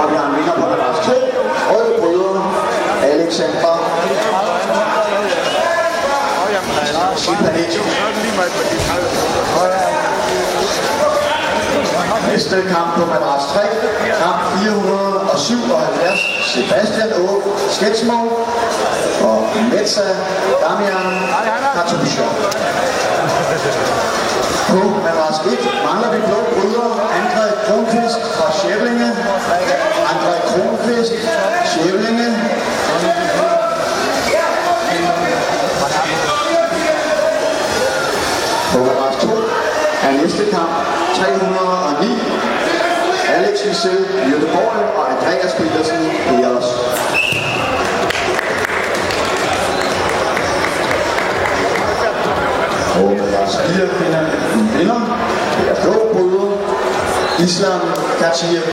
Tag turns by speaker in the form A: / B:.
A: Og vi har en vinder på madras 2. Røde bryder Alexander Sipanich. Næste kamp på madras 3. Kamp 477. Sebastian Å. Sketsmo og Metsa Damian Kartushov. På madras 1 mangler vi blå er næste kamp 309. Alex Wiesel, Jødeborg og Andreas Petersen, Eos. Og madras 4 finder en vinder. Det er blå bryder Islam Katia